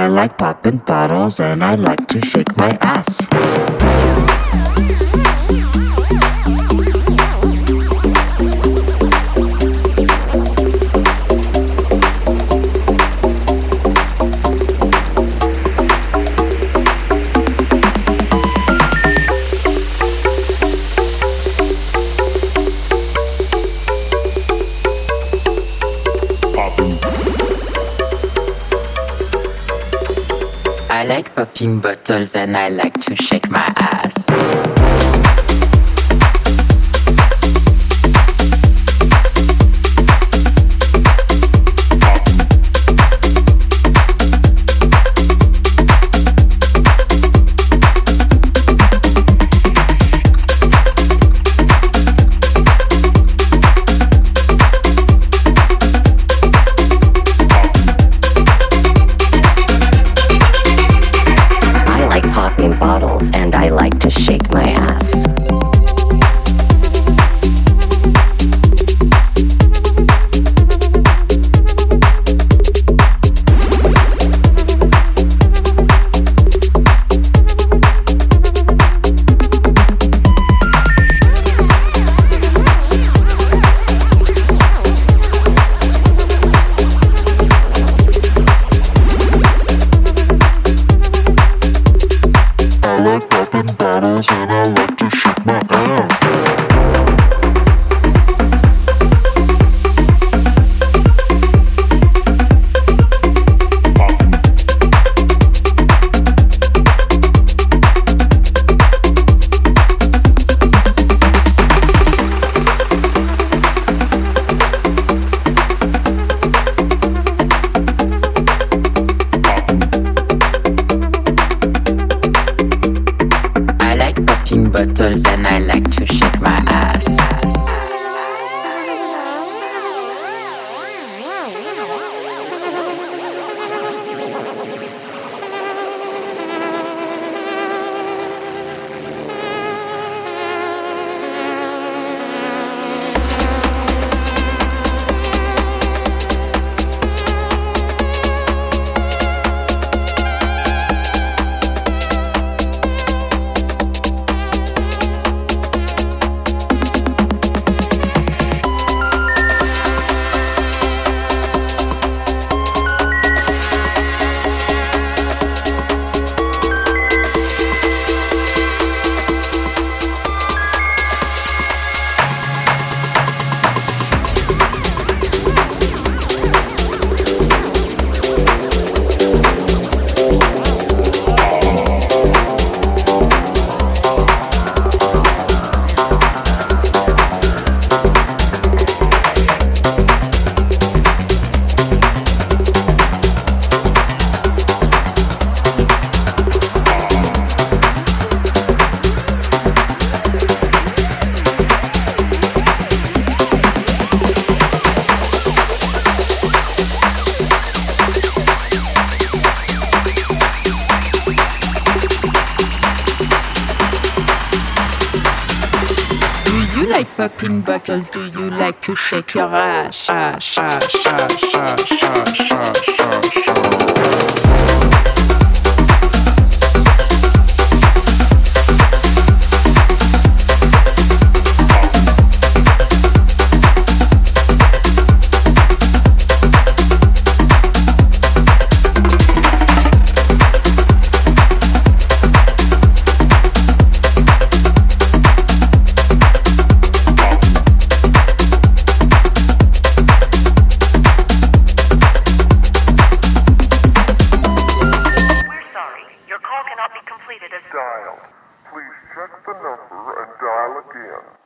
I like popping bottles and I like to shake my ass. I like popping bottles and I like to shake my ass. Like bottles and I like to shake my ass. Like popping bottles? Do you like to shake your ass? ass, ass, ass, ass, ass, completed as dialed. Please check the number and dial again.